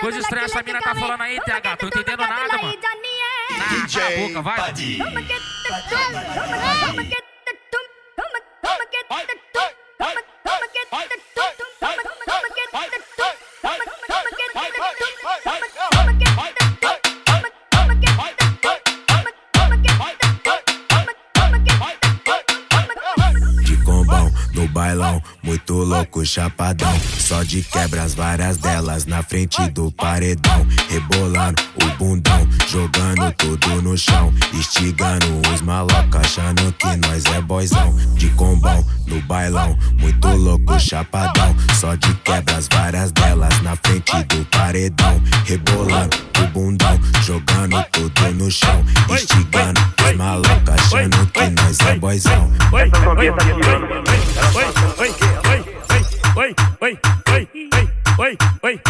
Coisa estranha essa mina tá falando aí, TH. Tô entendendo nada, mano. Ah, a boca, vai. De louco, chapadão. Só de quebras, várias delas na frente do paredão. Rebolando o bundão, jogando tudo no chão. Instigando os malocos, achando que nós é boizão. De combão no bailão, muito louco, chapadão. Só de quebras, várias delas na frente do paredão. Rebolando o bundão, jogando tudo no chão. Instigando os malocos, achando que nós é boizão. Oi, oi, oi, oi, oi, oi, oi, oi, oi, oi, oi,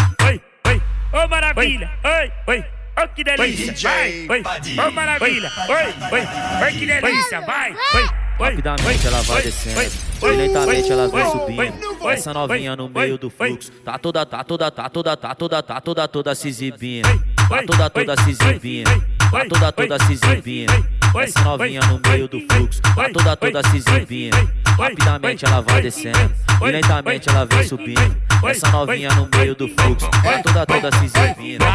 oi, ô maravilha, oi, oi, ô que delícia, vai, oi, ô maravilha, oi, oi, oi. Que delícia, vai, oi. Rapidamente ela vai descendo, lentamente ela vem subindo. Essa novinha no meio do fluxo, tá toda, tá toda, tá toda, tá toda, tá toda, toda se exibindo. Tá toda, toda se exibindo. Tá toda, toda se exibindo. Essa novinha no meio do fluxo, tá toda, toda se exibindo. Rapidamente ela vai descendo, e lentamente ela vem subindo. Essa novinha no meio do fluxo, tá toda, toda se exibindo.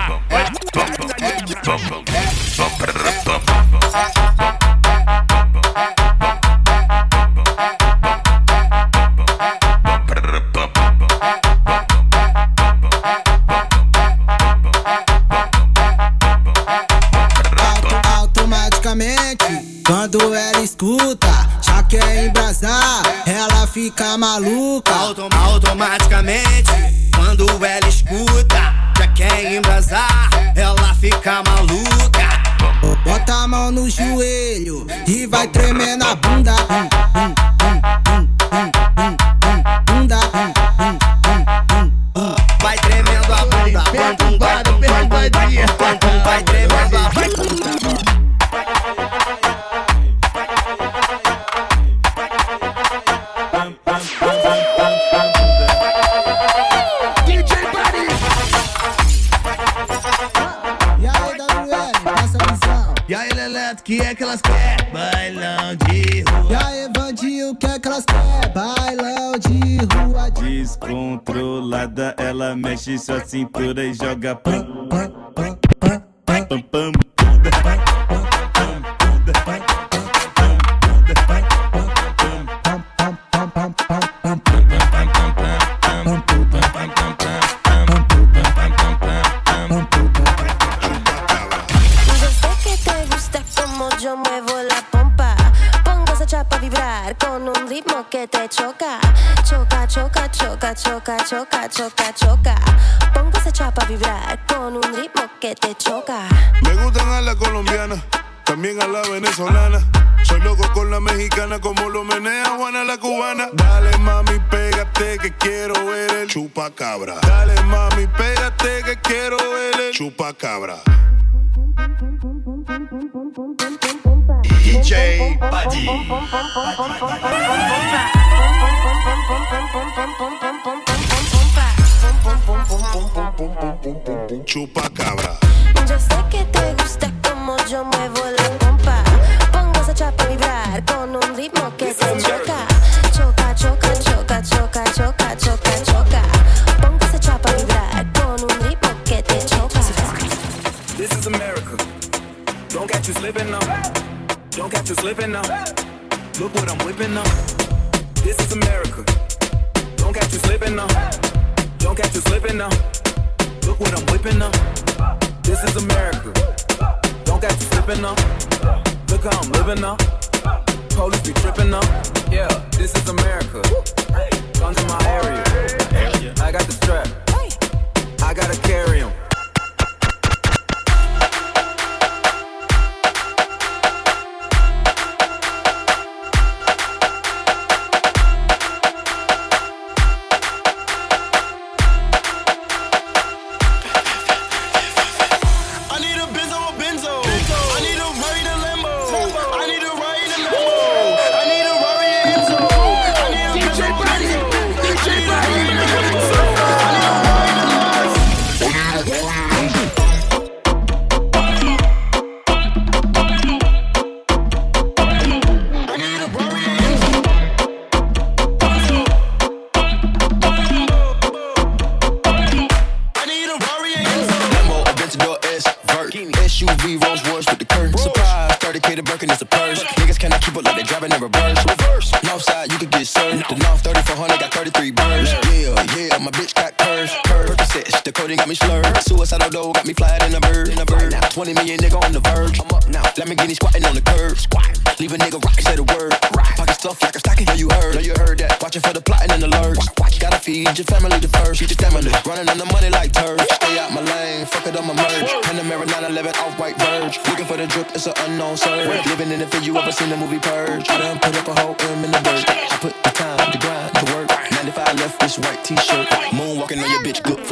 Quando ela escuta, já quer embrasar, ela fica maluca. Autom automaticamente, quando ela escuta, já quer embrasar, ela fica maluca. Bota a mão no joelho e vai tremer na bunda. Hum, hum, hum, hum, hum, hum, hum, Bunda. hum, hum, hum, hum, hum. Vai tremendo a bunda, vai tremendo a bunda. Que é que elas querem? Bailão de rua. E aí, Vandinho, o que é que elas querem? Bailão de rua. de- Descontrolada, ela mexe sua cintura e joga pam, Chupacabra. Yo sé que te gusta como yo muevo la pompa. Pongo esa chapa a vibrar con un ritmo que te choca. Choca, choca, choca, choca, choca, choca, choca. Pongo esa chapa a vibrar con un ritmo que te choca. This is America. Don't catch you slipping now. Don't catch you slipping now. Look what I'm whipping up. This is America. Don't catch you slipping now. Don't catch you slipping now. Look what I'm whipping up. This is America. Don't catch you slipping now. Look how I'm living now. Police be tripping now. Yeah, this is America. Guns in my area. I got the strap. I gotta carry 'em.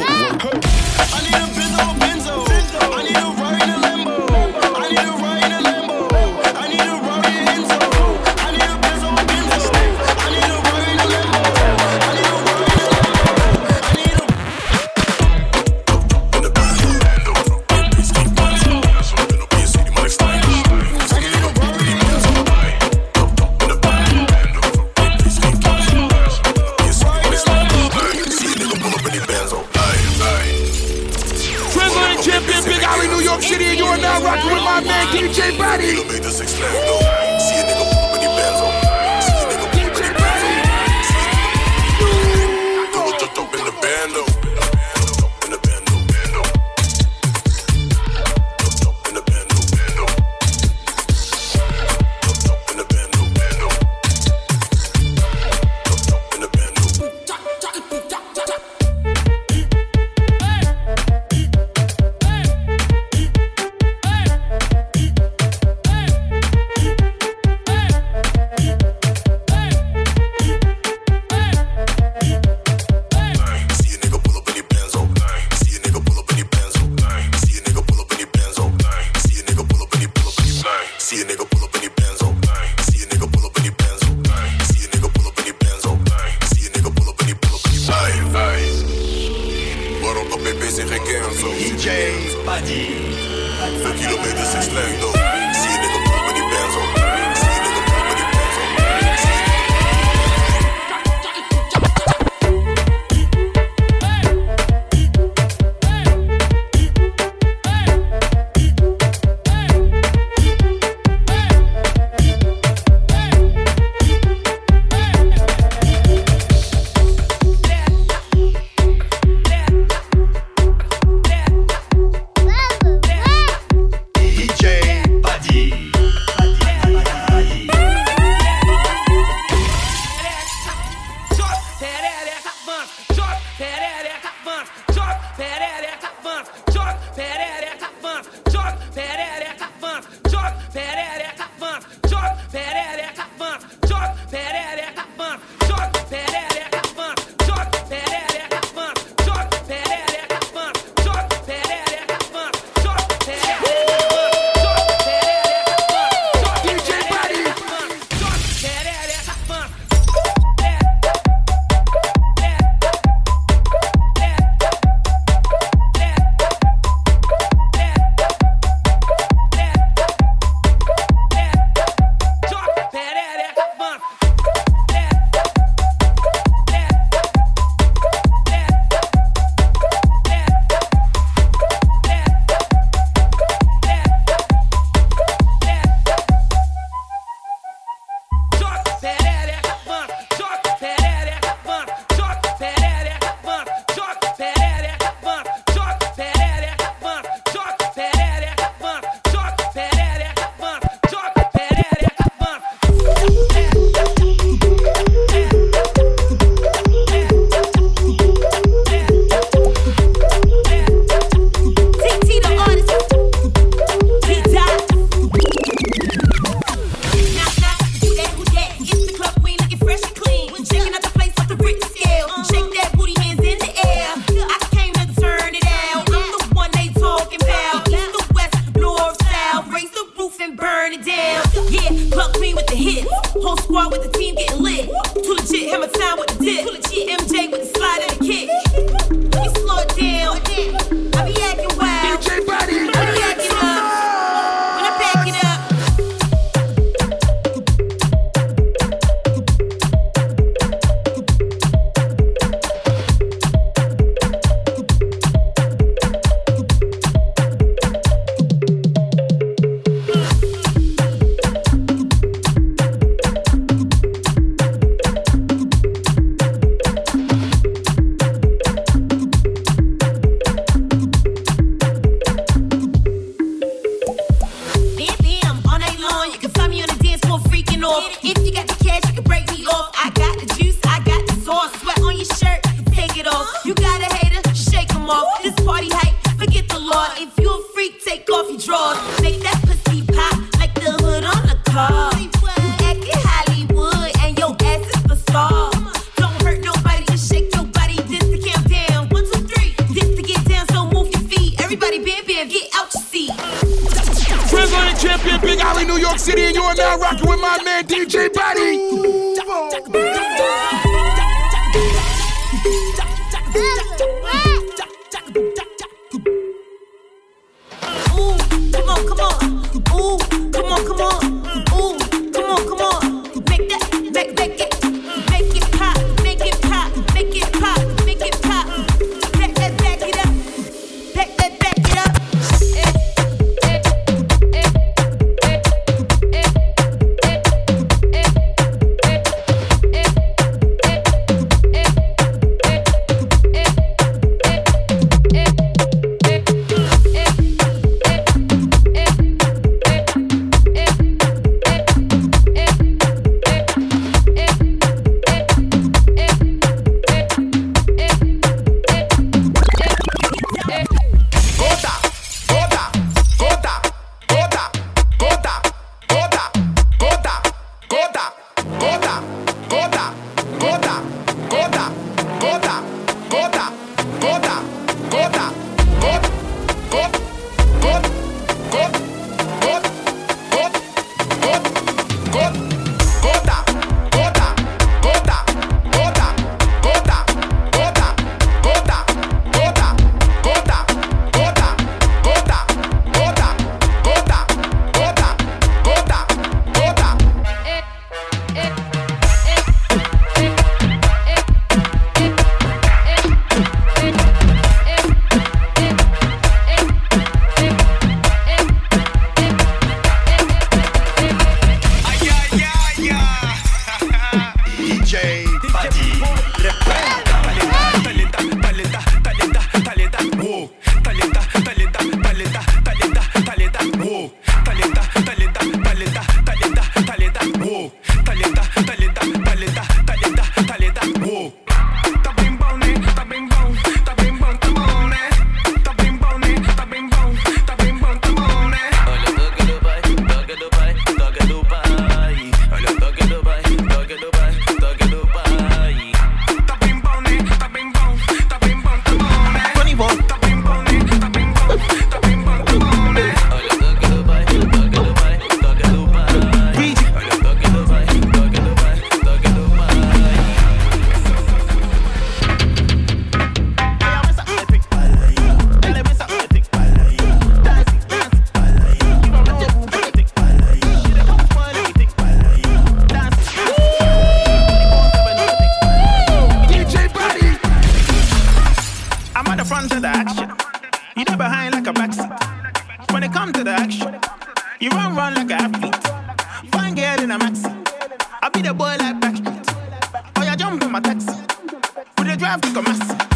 I need a Benzo, Benzo. When it comes to the action, you run run like a athlete. Fine girl in a maxi. I be the boy like Backstreet. Oh, you jump in my taxi. With the drive to Kumasi.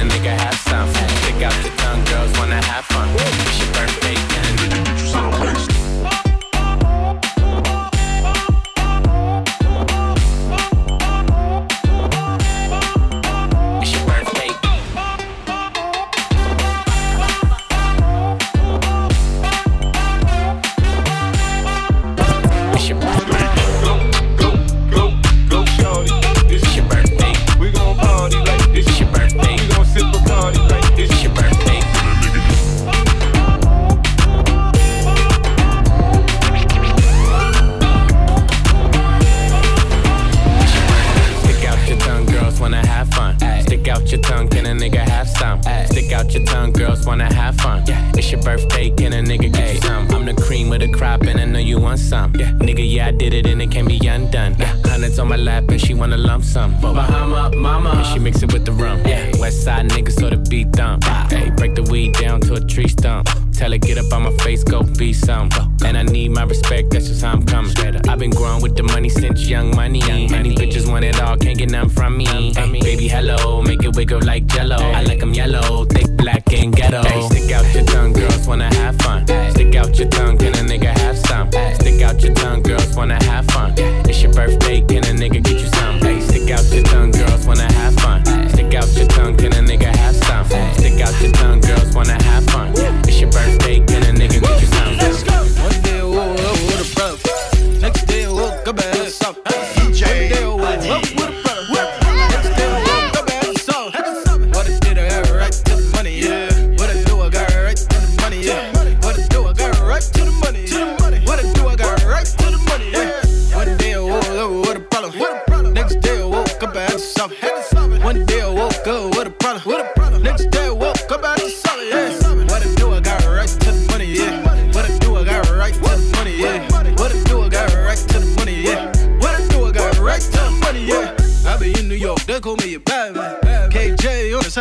a nigga have some. Pick out the tongue, girls wanna have fun. She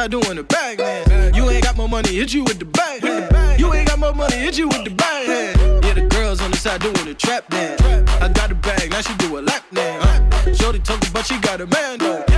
doing the bag man. You ain't got more money, hit you with the bag. You ain't got more money, hit you with the bag. Yeah, the girls on the side doing the trap dance. I got the bag, now she do a lap dance. Shorty talking, but she got a man though.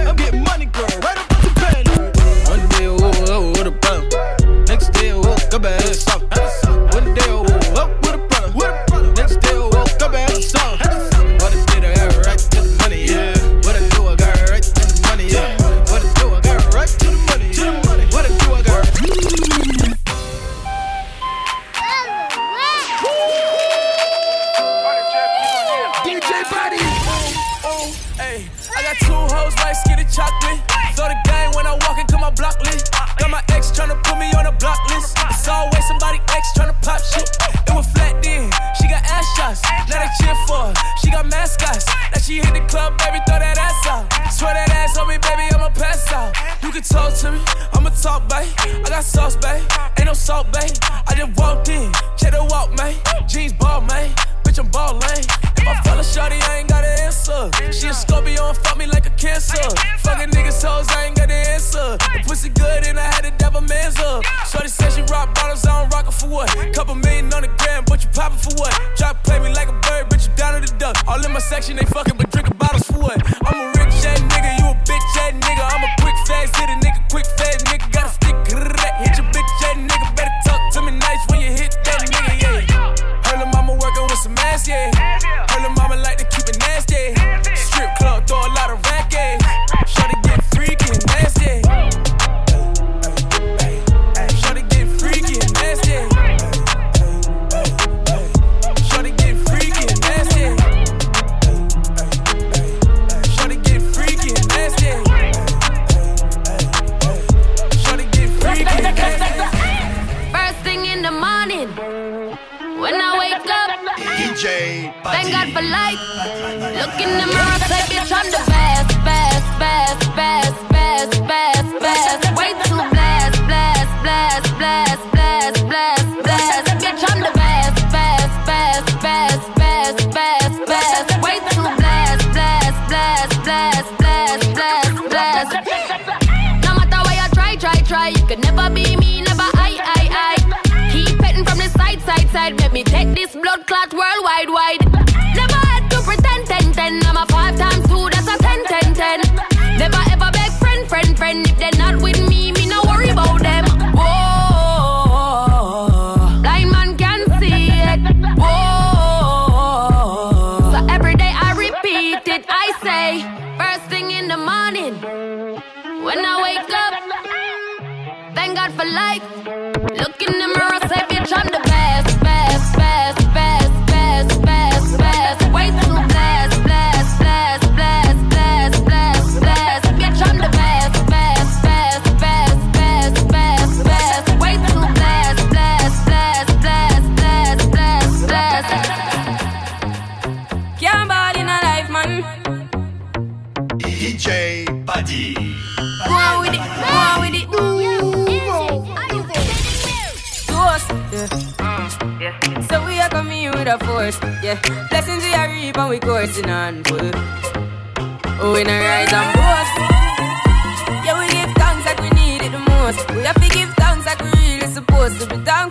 Liebe, danke.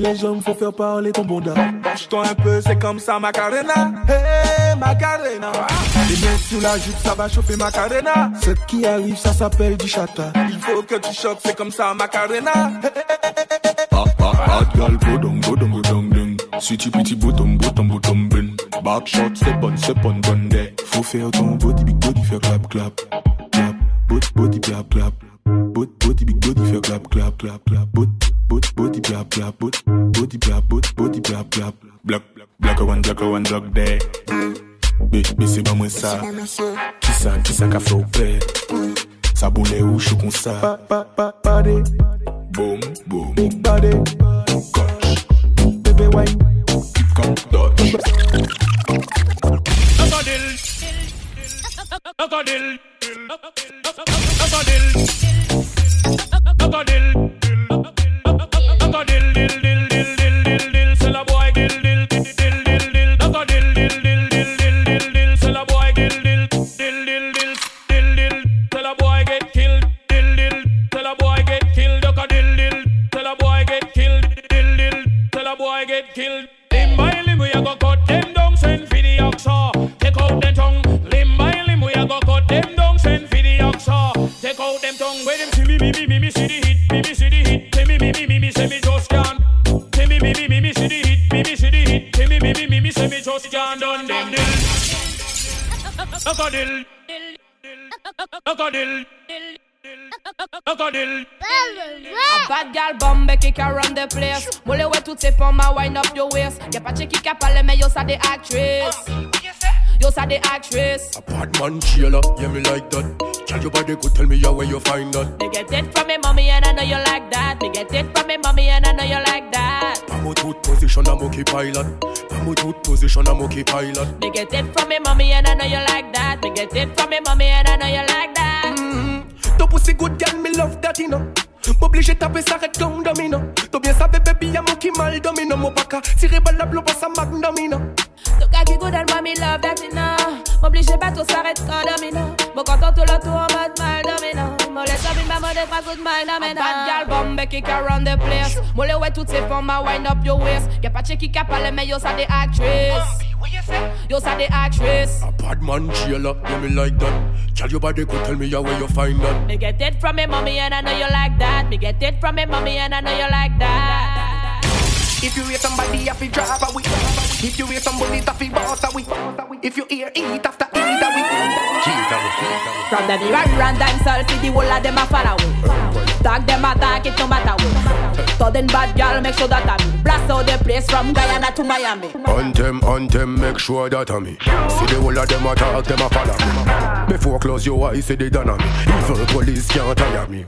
les jambes, faut faire parler ton bonda. Bouge-toi un peu, c'est comme ça, Macarena. Hey, Macarena. Les mains sous la jupe, ça va chauffer Macarena. Ce qui arrive, ça s'appelle du chata. Il faut que tu choques, c'est comme ça, Macarena. Ah, ah, ah, gal, bodong, bodong, bodong, ding. Sweetie, petit, bottom, bottom, bottom, bin. Back shot, step on, step on, bonne eh. Faut faire ton body, big body, faire clap, clap. Clap, body, body, clap, clap. Body, body, big body, faire clap, clap, clap, clap. Body body blah blah body body blah body body blah blah block block one block one block there. Baissez moi ça. Qui ça qui ça qu'a frappé? Ça boulait ou je suis ça. Pa pa pa party. Boom boom. Big body. Coach. Bébé white. Keep come touch. Crocodile. Crocodile. Wind up your waist. Y'a pas de qui a parlé mais yo ça des actrices. Yo ça des actrices. Bad man Sheila, yeah me like that. Tell your body good, tell me yeah, where you find that. Me get it from me mommy and I know you like that. Me get it from me mommy and I know you like that. Pamo tooth position, I'm okay pilot. Pamo tooth position, I'm okay pilot. Me get it from me mommy and I know you like that. Me get it from me mommy and I know you like that. Mm-hmm. Ton pussy good girl, me love that, you know. M'oblige taper sa red comme domino. T'as bien sabe, baby, y'a mon qui mal domino. Mon baka, tiré balle la blow, passe à magndomino. Ton gars qui good and me love that know. M'oblige pas tout s'arrête quand domino. Mon content tout le tour en mode mal domino. Mon laisse up in ma mode pas good mal domino. Bad ah. gal bombe qui can run the place. Mon le ouais toutes ces femmes à wind up your waist. Y'a pas de qui ah, a parlé mais yo ça des actrices. Yo ça des actrices. Bad man Sheila, yeah me like that. Tell your body good, tell me where you find that. Me get it from me mommy and I know you like that. Me get it from me mommy and I know you like that. If you hear somebody, have to drive away. If you hear somebody, have to boss away. If you hear eat after From the run run dance all see the whole of them a follow away. Tag them attack it no matter what. Sudden bad girl make sure that I me. Blast out the place from Guyana to Miami. On them, on them, make sure that I'm me. See the whole of them attack, them a follow me. Before close your eyes, see they done on me. Evil police can't tire me.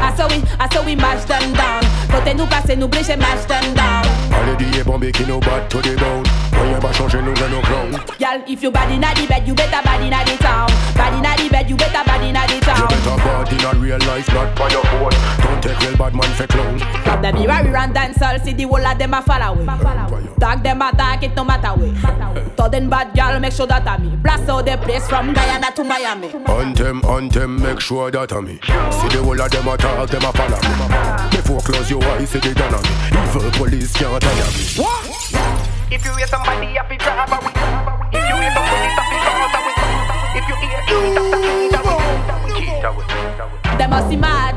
I saw we, I saw we mash them down. Côté nous passer, nous blécher mash them down. Allez dire bombé qui nous bat to the bone. Rien va changer, nous venons clown. Girl, if you bad inna the bed, you better bad inna the town. Bad inna the bed, you better bad inna the You town. better bad in a real life, not by your phone. Don't take real bad man for clown. From the mirror, we run dance all see the whole of them a follow away. Tag them attack it no matter way. Sudden bad girl make sure that I me. Blast out the place from Guyana to Miami. On them, on them, make sure that I'm me. See the whole of them attack, them a follow me. Before close your eyes, see they done on me. Evil police can't tire me. What? If you hear somebody happy, drive away. If you hear somebody happy, bounce away. If you hear eat after eat away. Eat away. Them must be mad.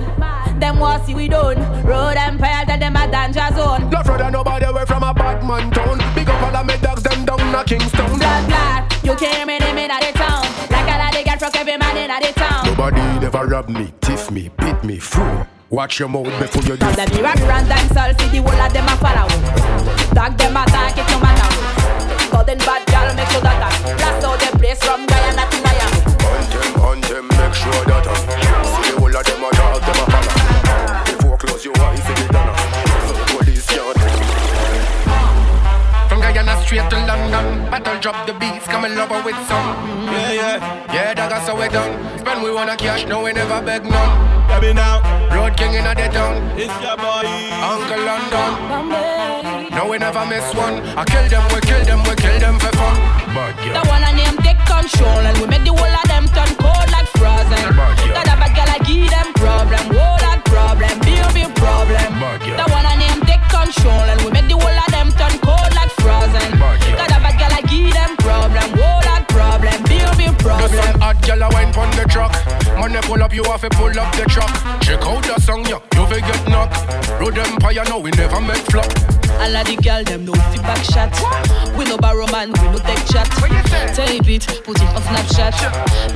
Them want see we done. Road Empire tell them a danger zone. Not afraid of nobody away from a bad man town. Big up all of me dogs, them down a Kingston. Blood blood, you can't hear me them in the town. Like a lot of get from every man in the town. Nobody never rob me, tiff me, beat me, fool. Watch your mouth before you do. From the mirror, we run dance all see the whole of them a follow. Tag them attack it no matter. Sudden bad girl make sure that I blast out the place from Guyana to Miami. On them, on them, make sure that I'm See the whole of them attack, them a follow. Before close your eyes, see they done police can't From Guyana straight to London, battle drop the beats, come and love her with some. Yeah, yeah. Yeah, that got so we done. Spend we wanna cash, no we never beg none. Baby now, Road king in the town, it's your boy. Uncle London. No we never miss one. I kill them, we kill them, we kill them for fun. Bad The one and name take control and we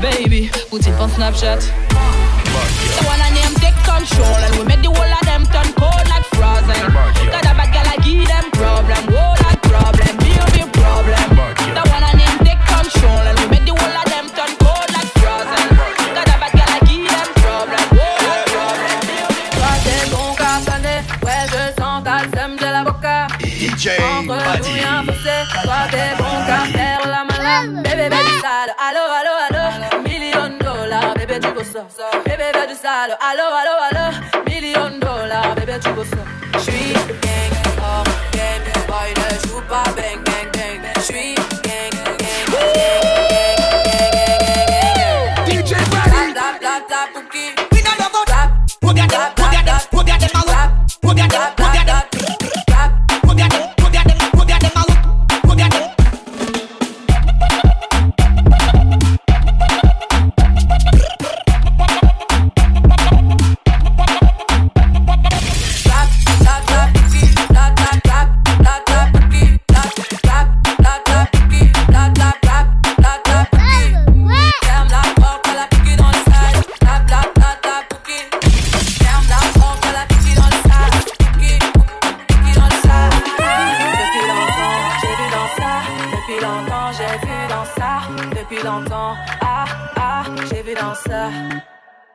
Baby, put it on Snapchat. allo, allo, allo, million dollar, baby, tu go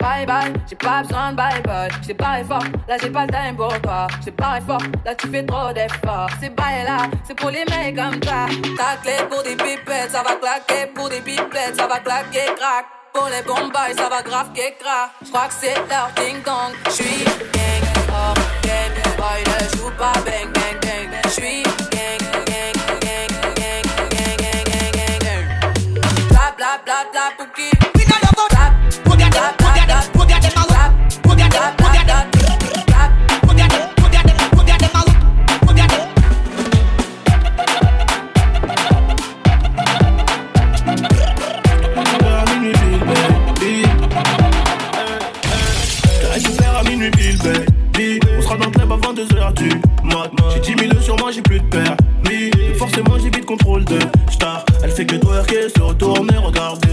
Bye bye, j'ai pas besoin de bye bye. J't'ai parlé fort, là j'ai pas le time pour toi. J't'ai parlé fort, là tu fais trop d'efforts. C'est bail là, c'est pour les mecs comme ça. Ta clé pour des pipettes, ça va claquer. Pour des pipettes, ça va claquer, crack. Pour les bombes, ça va grave que crack. J'crois que c'est leur ding dong. J'suis gang, oh, hors game. Boy, ne joue pas bang bang. J'suis gang, gang, gang, gang, gang, gang, gang, gang, gang. Bla bla bla bla pour qui contrôle de star. Elle fait que twerker, se retourner, regarder.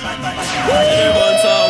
Everyone's on.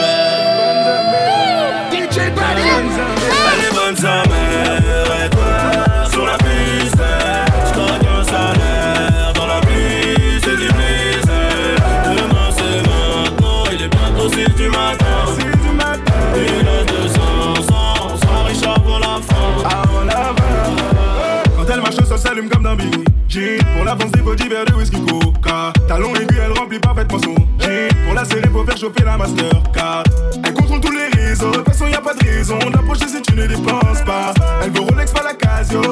choper la Mastercard. Elle contrôle tous les réseaux, de toute façon a pas de raison d'approcher si tu ne dépenses pas. Elle veut Rolex, pas la Casio,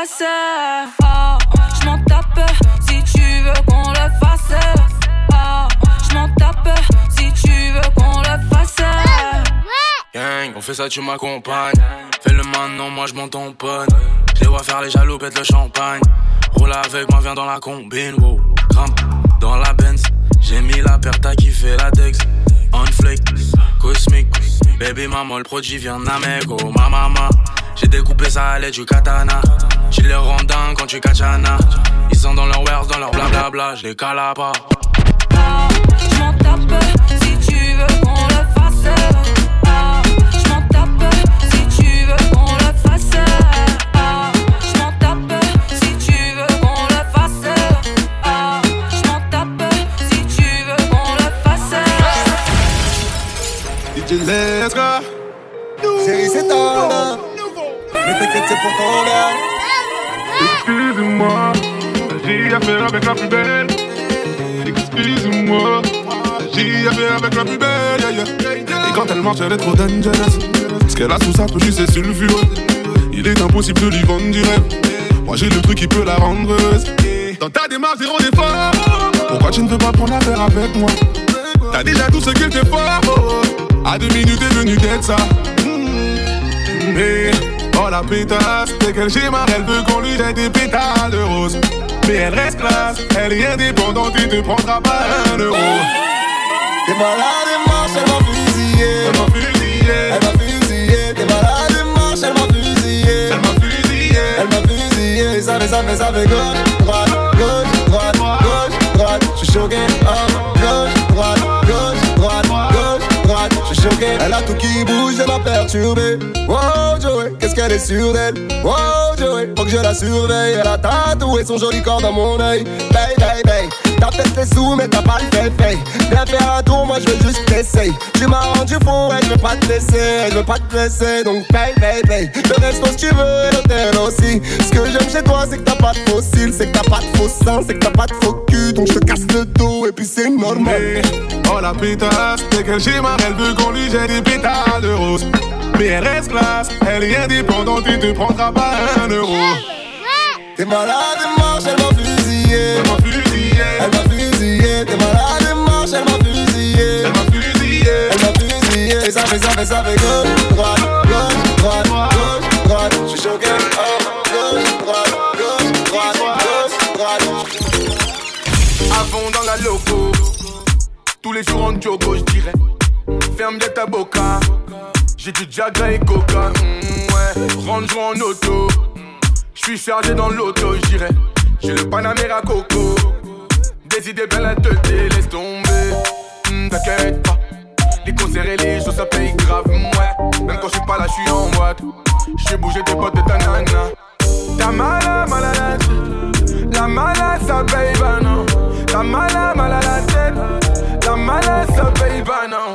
Ah, je m'en tape si tu veux qu'on le fasse. Ah, je m'en tape si tu veux qu'on le fasse. Gang, on fait ça, tu m'accompagnes. Fais le maintenant, moi je m'en tamponne. Je les vois faire les jaloux, pète le champagne. Roule avec moi, viens dans la combine. Wow. Grimpe dans la Benz. J'ai mis la perta qui fait la Dex. On flake, cosmique. Baby maman, le produit vient d'Amego. Oh, ma maman, j'ai découpé ça, elle est du katana. Tu les rends dingues quand tu kachana. Ils sont dans leur wares, dans leur blablabla, je les cala pas. Je m'en tape si tu veux qu'on le fasse. Ah, je m'en tape si tu veux qu'on le fasse. Ah, je m'en tape si tu veux qu'on le fasse. Ah, je m'en tape si tu veux qu'on le fasse. DJ Let's go? Chérie, c'est ton Mais t'inquiète, c'est pour ton gars. Excuse-moi, j'ai affaire avec la plus belle. Excuse-moi, j'ai affaire avec la plus belle. Et quand elle marche, elle est trop dangerous. Ce qu'elle a sous sa peluche, c'est sulfureux. Il est impossible de lui vendre du rêve. Moi, j'ai le truc qui peut la rendre heureuse. Dans ta démarche, zéro d'effort. Pourquoi tu ne veux pas prendre affaire avec moi? T'as déjà tout ce qu'il te faut. À deux minutes, t'es venu d'être ça. Oh la pétasse, dès qu'elle schéma, elle veut qu'on lui jette des pétales de rose. Mais elle reste classe, elle est indépendante, tu te prendras pas un euro. T'es malade et marche, elle m'a fusillé. Elle m'a fusillé. Elle m'a fusillé. T'es malade et marche, elle m'a fusillé. Elle m'a fusillé. Elle m'a fusillé. Ça fait, ça fait, ça fait gauche, droite, gauche, droite, gauche, droite. J'suis choqué, oh, gauche, droite, gauche, droite, gauche, droite. J'suis choqué. Elle a tout qui bouge, elle m'a perturbé. Qu'est-ce qu'elle est sûre d'elle? Wow, Joey, faut que je la surveille. Elle a tatoué son joli corps dans mon œil. Bay, bay, bay. T'as peut-être les sous, mais t'as pas le fait, fait. Viens faire un tour, moi je veux juste t'essayer. Tu m'as rendu fou, je veux pas te laisser, je veux pas te blesser, donc paye, paye, paye. Le resto si tu veux, l'hôtel aussi. Ce que j'aime chez toi, c'est que t'as pas de fossiles, c'est que t'as pas de faux seins, c'est que t'as pas de faux cul, donc je te casse le dos, et puis c'est normal. Oh la pétasse, dès qu'elle schéma, elle veut qu'on lui jette des pétales de rose. Mais elle reste classe, elle est indépendante, tu te prendras pas un euro. T'es malade et marche, elle m'a fusillé. Elle m'a fusillé. Elle m'a fusillé. T'es malade et marche, elle m'a fusillé. Elle m'a fusillé. Elle m'a fusillé. Et ça fait, ça fait, ça fait gauche, droite, gauche, droite, gauche, droite. J'suis choqué. Oh, gauche, droite, gauche, droite, gauche, droite. Avant dans la loco, tous les jours en jogo, je dirais. Ferme bien ta boca. J'ai du Jaga et Coca. mm, ouais, jouer en auto. Je suis chargé dans l'auto, je dirais. J'ai le Panamera Coco. Des idées belles à te laisse tomber. Hmm, T'inquiète pas. Les concerts et les choses ça paye grave, ouais. Même quand je suis pas là, je suis en boîte. J'ai bougé tes potes de ta nana. T'as mal à mal à la. La malade ça paye pas non. T'as mal à mal à la tête. La malade ça paye pas non.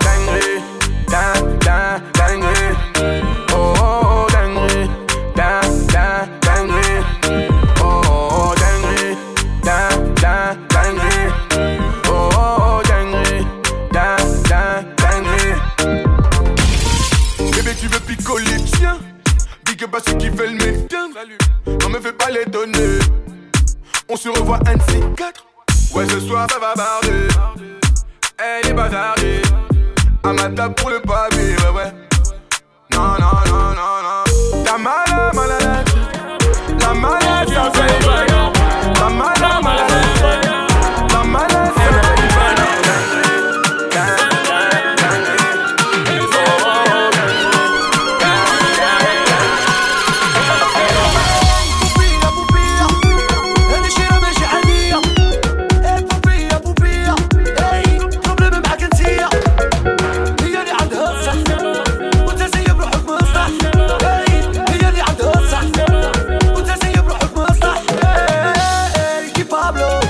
Les donner. On se revoit un de ces quatre. Ouais ce soir ça va barder. Elle est bazardée. À ma table pour le pavé, ouais ouais. Non non non non non. hablo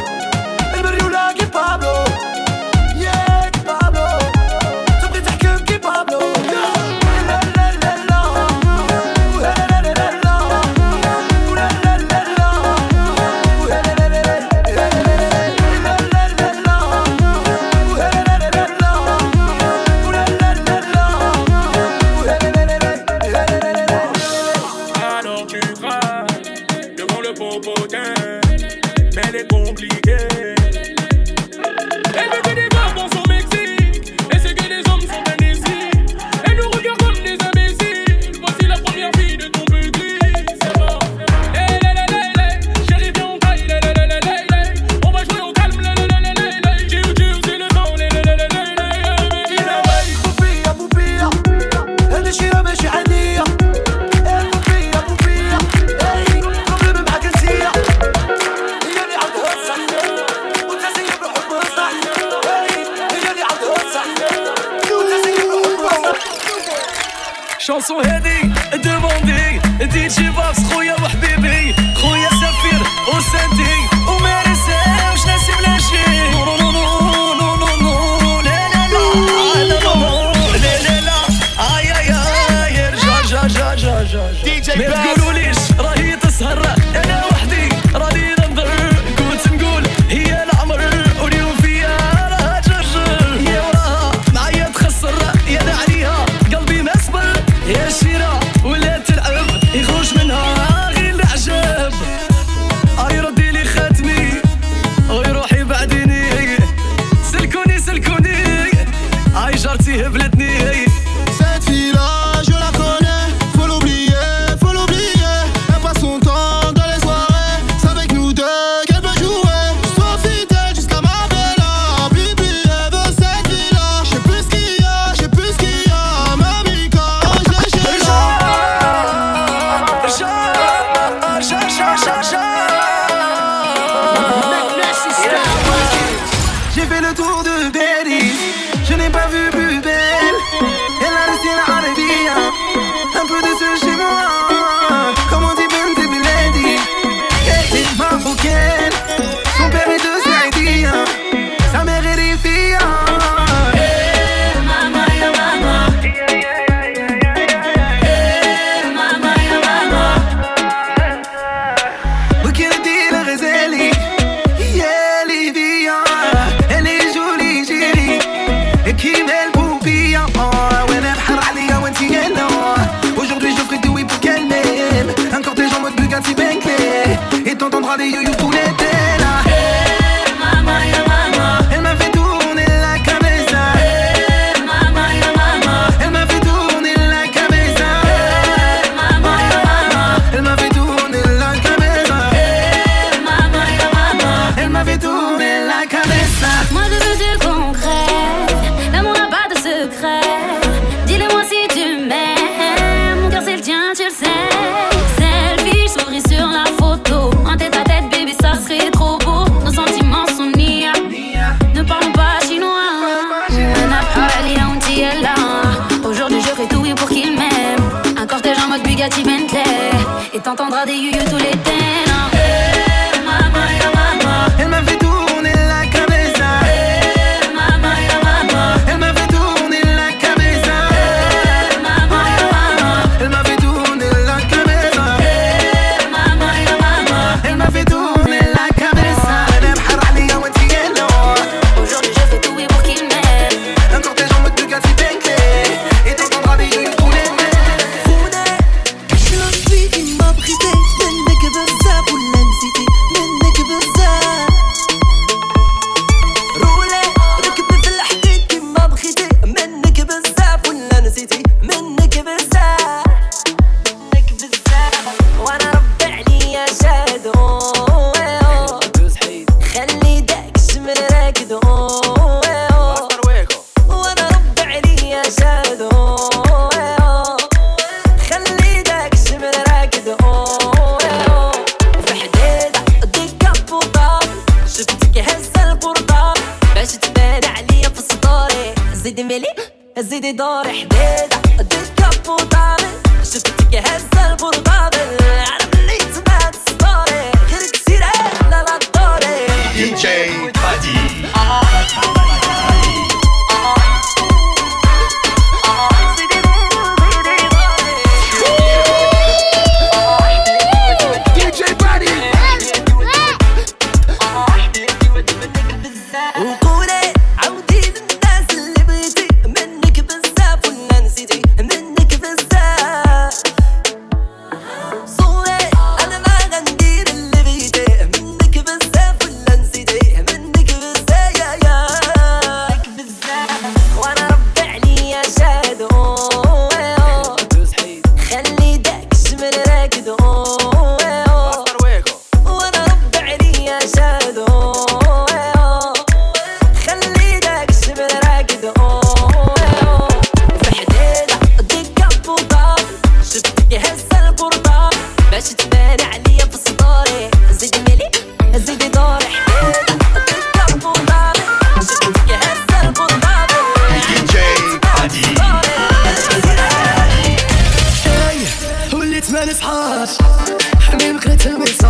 tell me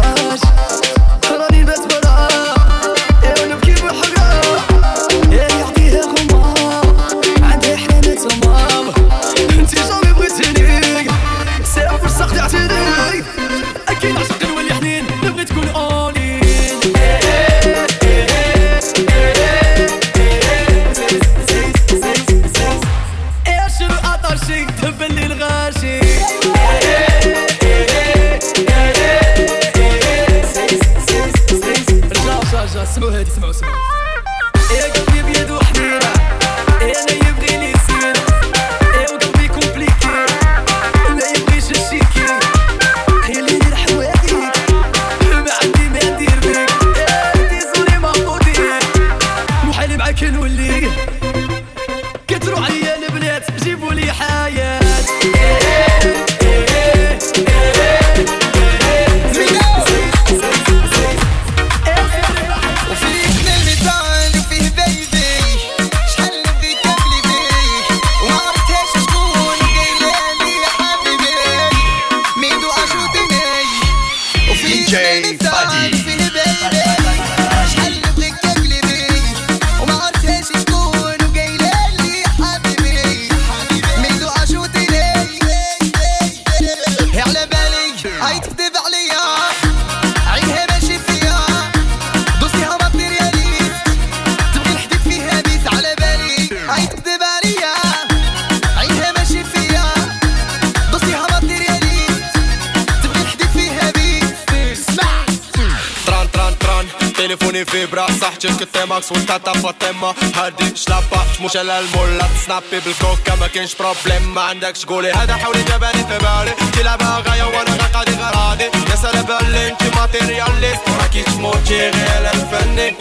هادي شلابا مش على المولات. سنابي بالكوكا ما كاينش بروبليم. ما عندكش قولي. هذا حولي جباني في بالي. تلعبها غاية وأنا غاقادي غرادي. يا سلام بالي انتي ماتيرياليست. راكي تموتي غير الفني.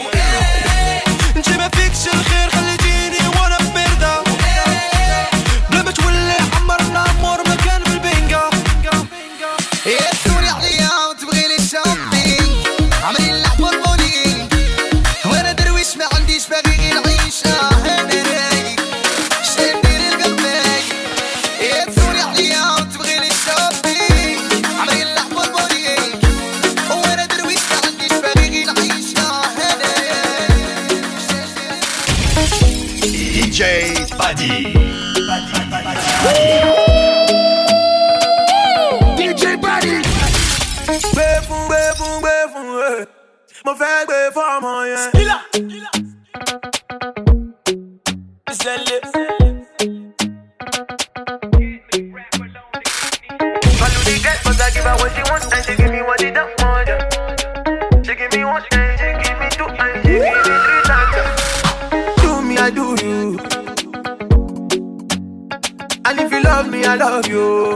انتي ما فيكش الخير خليتيني وأنا بمردة بلا ما تولي Mo fẹ́ gbé fọ́ọ̀mù yẹn. Skilla. Ìṣẹ̀lẹ̀. Follow the girl, but I give her what she wants and she give me what she don't want. yeah. She give me one and she give me two and she give me three times. Do me, I do you. And if you love me, I love you.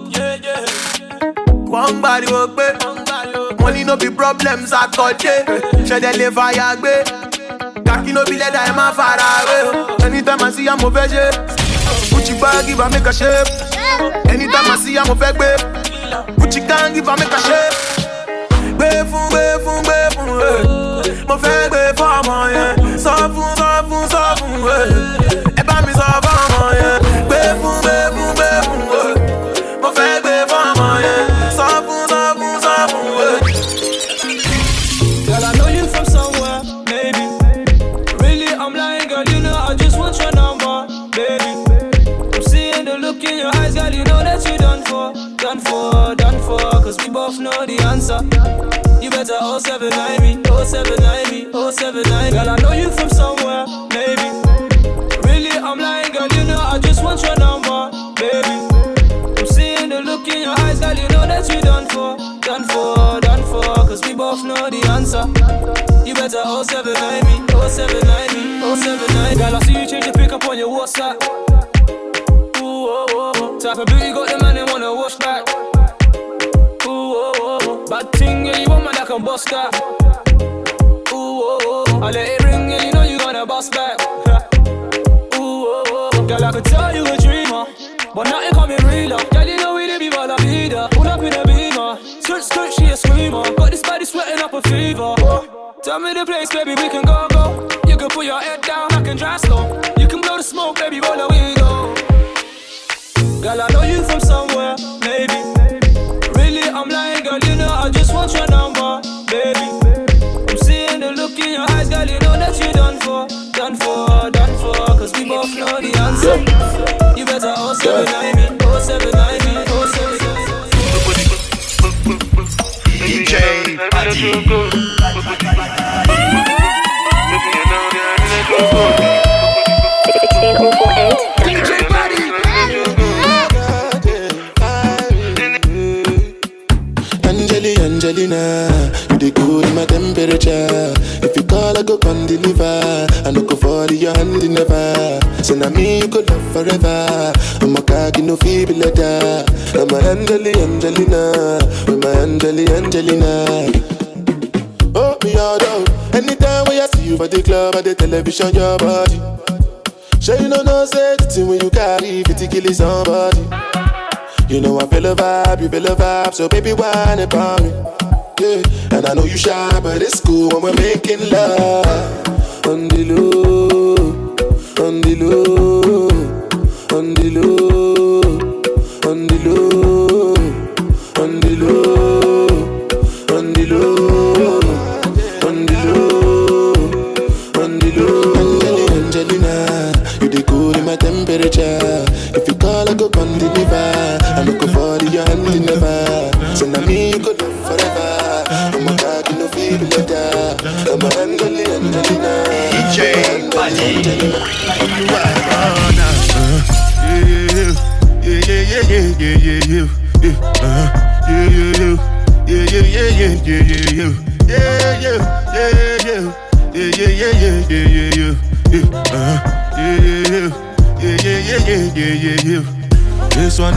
wọ́n ń gbariwo pé wọ́n ní no be problems àkọ́dé ṣẹ̀dẹ̀ lè fàyà gbé? Kàkí no be lẹ́dà ẹ̀ má fara wé. Anytime I see am mo fẹ́ ṣe. Gucci bag give am make a shape anytime I see am mo fẹ́ gbé. Gucci gang give am make a shape gbé fún gbé fún gbé fún ẹ mo fẹ́ gbé fọ́ọ̀mù yẹn. Sọ fún 0790, 0790, 0790. Girl, I know you from somewhere, maybe. Really, I'm lying, girl, you know I just want your number, baby. I'm seeing the look in your eyes, girl, you know that we done for, done for, done for. Cause we both know the answer. You better 0790, 0790, 0790. Girl, I see you change your pickup on your WhatsApp. Bust that. Ooh, oh, oh. I let it ring, yeah, you know you gonna bust back. Ooh, oh, oh. Girl, I could tell you a dreamer. But nothing coming realer. Girl, you know we the people that be there. Pull up in a beamer. Skirt, skirt, she a screamer. Got this body sweating up a fever. Tell me the place, baby, we can go, go. You can put your head down, I can drive slow. You can blow the smoke, baby, roll the the your body. Sure you know no say the when you carry 50 kill somebody. You know I feel a vibe, you feel a vibe, so baby whine about me. Yeah, and I know you shy, but it's cool when we're making love. angel.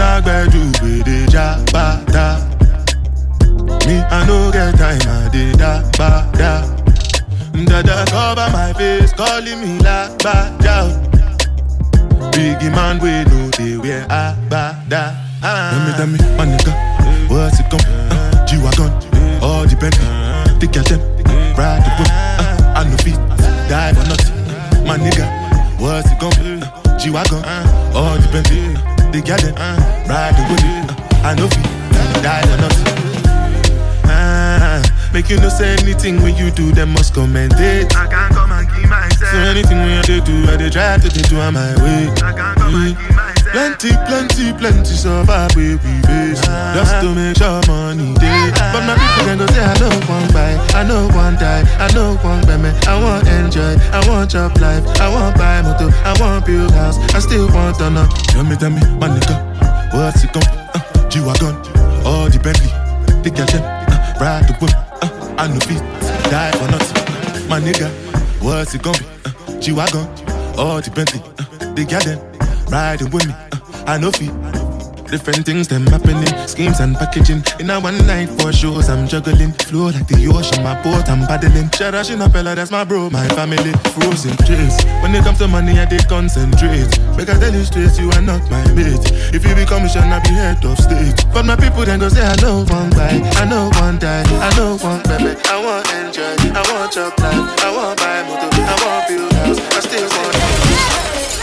I got you with. Me, I no get time, I did that, ba, da. Dada cover my face, calling me like bada. Biggie man, we know they wear a bada. Tell me, tell me, my nigga, what's it come? Uh, G-Wagon, all the Bentley, take your time, ride the whip. Uh, I no feet, die for nothing. My nigga, what's it come? Uh, G-Wagon, all the Bentley, take your time, ride the whip. Uh, I no feet, die for nothing. Ah, make you no say anything when you do, them must commentate. I can't come and keep myself. So anything when you do, I they try to do on my way. I can't come and keep myself. Plenty, plenty, plenty survive where we face Just to make sure money day But my people can go say I know one buy. I know one die. I one buy me I want enjoy. I want job life. I want buy motor I want build house. I still want to know Tell me, tell me, my nigga What's it come? Uh, G-Wagon All the Bentley Take your time uh, Ride the whip uh, I know feet Die for nothing. My nigga What's it gonna be? Uh, G-Wagon All the Bentley uh, They got them riding with me. I know feet. Different things them happening, schemes and packaging. In a one night for shows, I'm juggling. Flow like the ocean, my boat, I'm paddling. Shout out Shinapella, that's my bro, my family. Frozen dreams. When it comes to money, I did concentrate. Make I tell you straight, you are not my mate. If you become mission, I be head of state. But my people then go say, I know one buy, I know one die, I know one baby. I want enjoy, I want job life, I want buy motor, I want build house, I still want.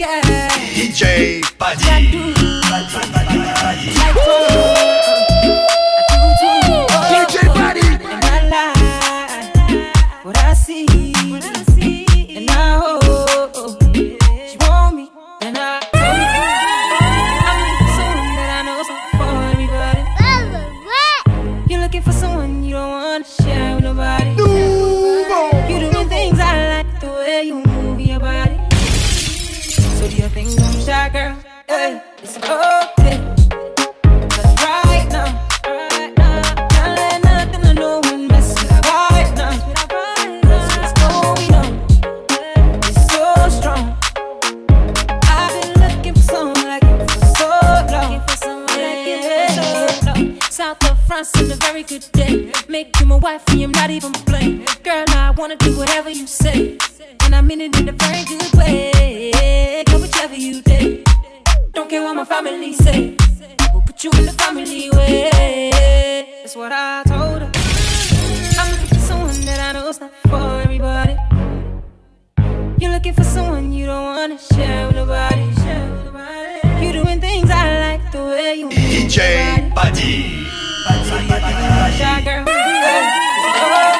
DJ Badi. Badi. Badi. Badi. Badi. Badi. Make you for so long. South of France on a very good day, making my wife and I'm not even playing. Girl, I wanna do whatever you say. And I mean it in family say. We'll put you in the family way. That's what I told her. I'm looking for someone that I know's not for everybody. You're looking for someone you don't wanna share with nobody. Share with nobody. You doing things I like the way you DJ Badi. Shy girl. Hey, it's okay. Right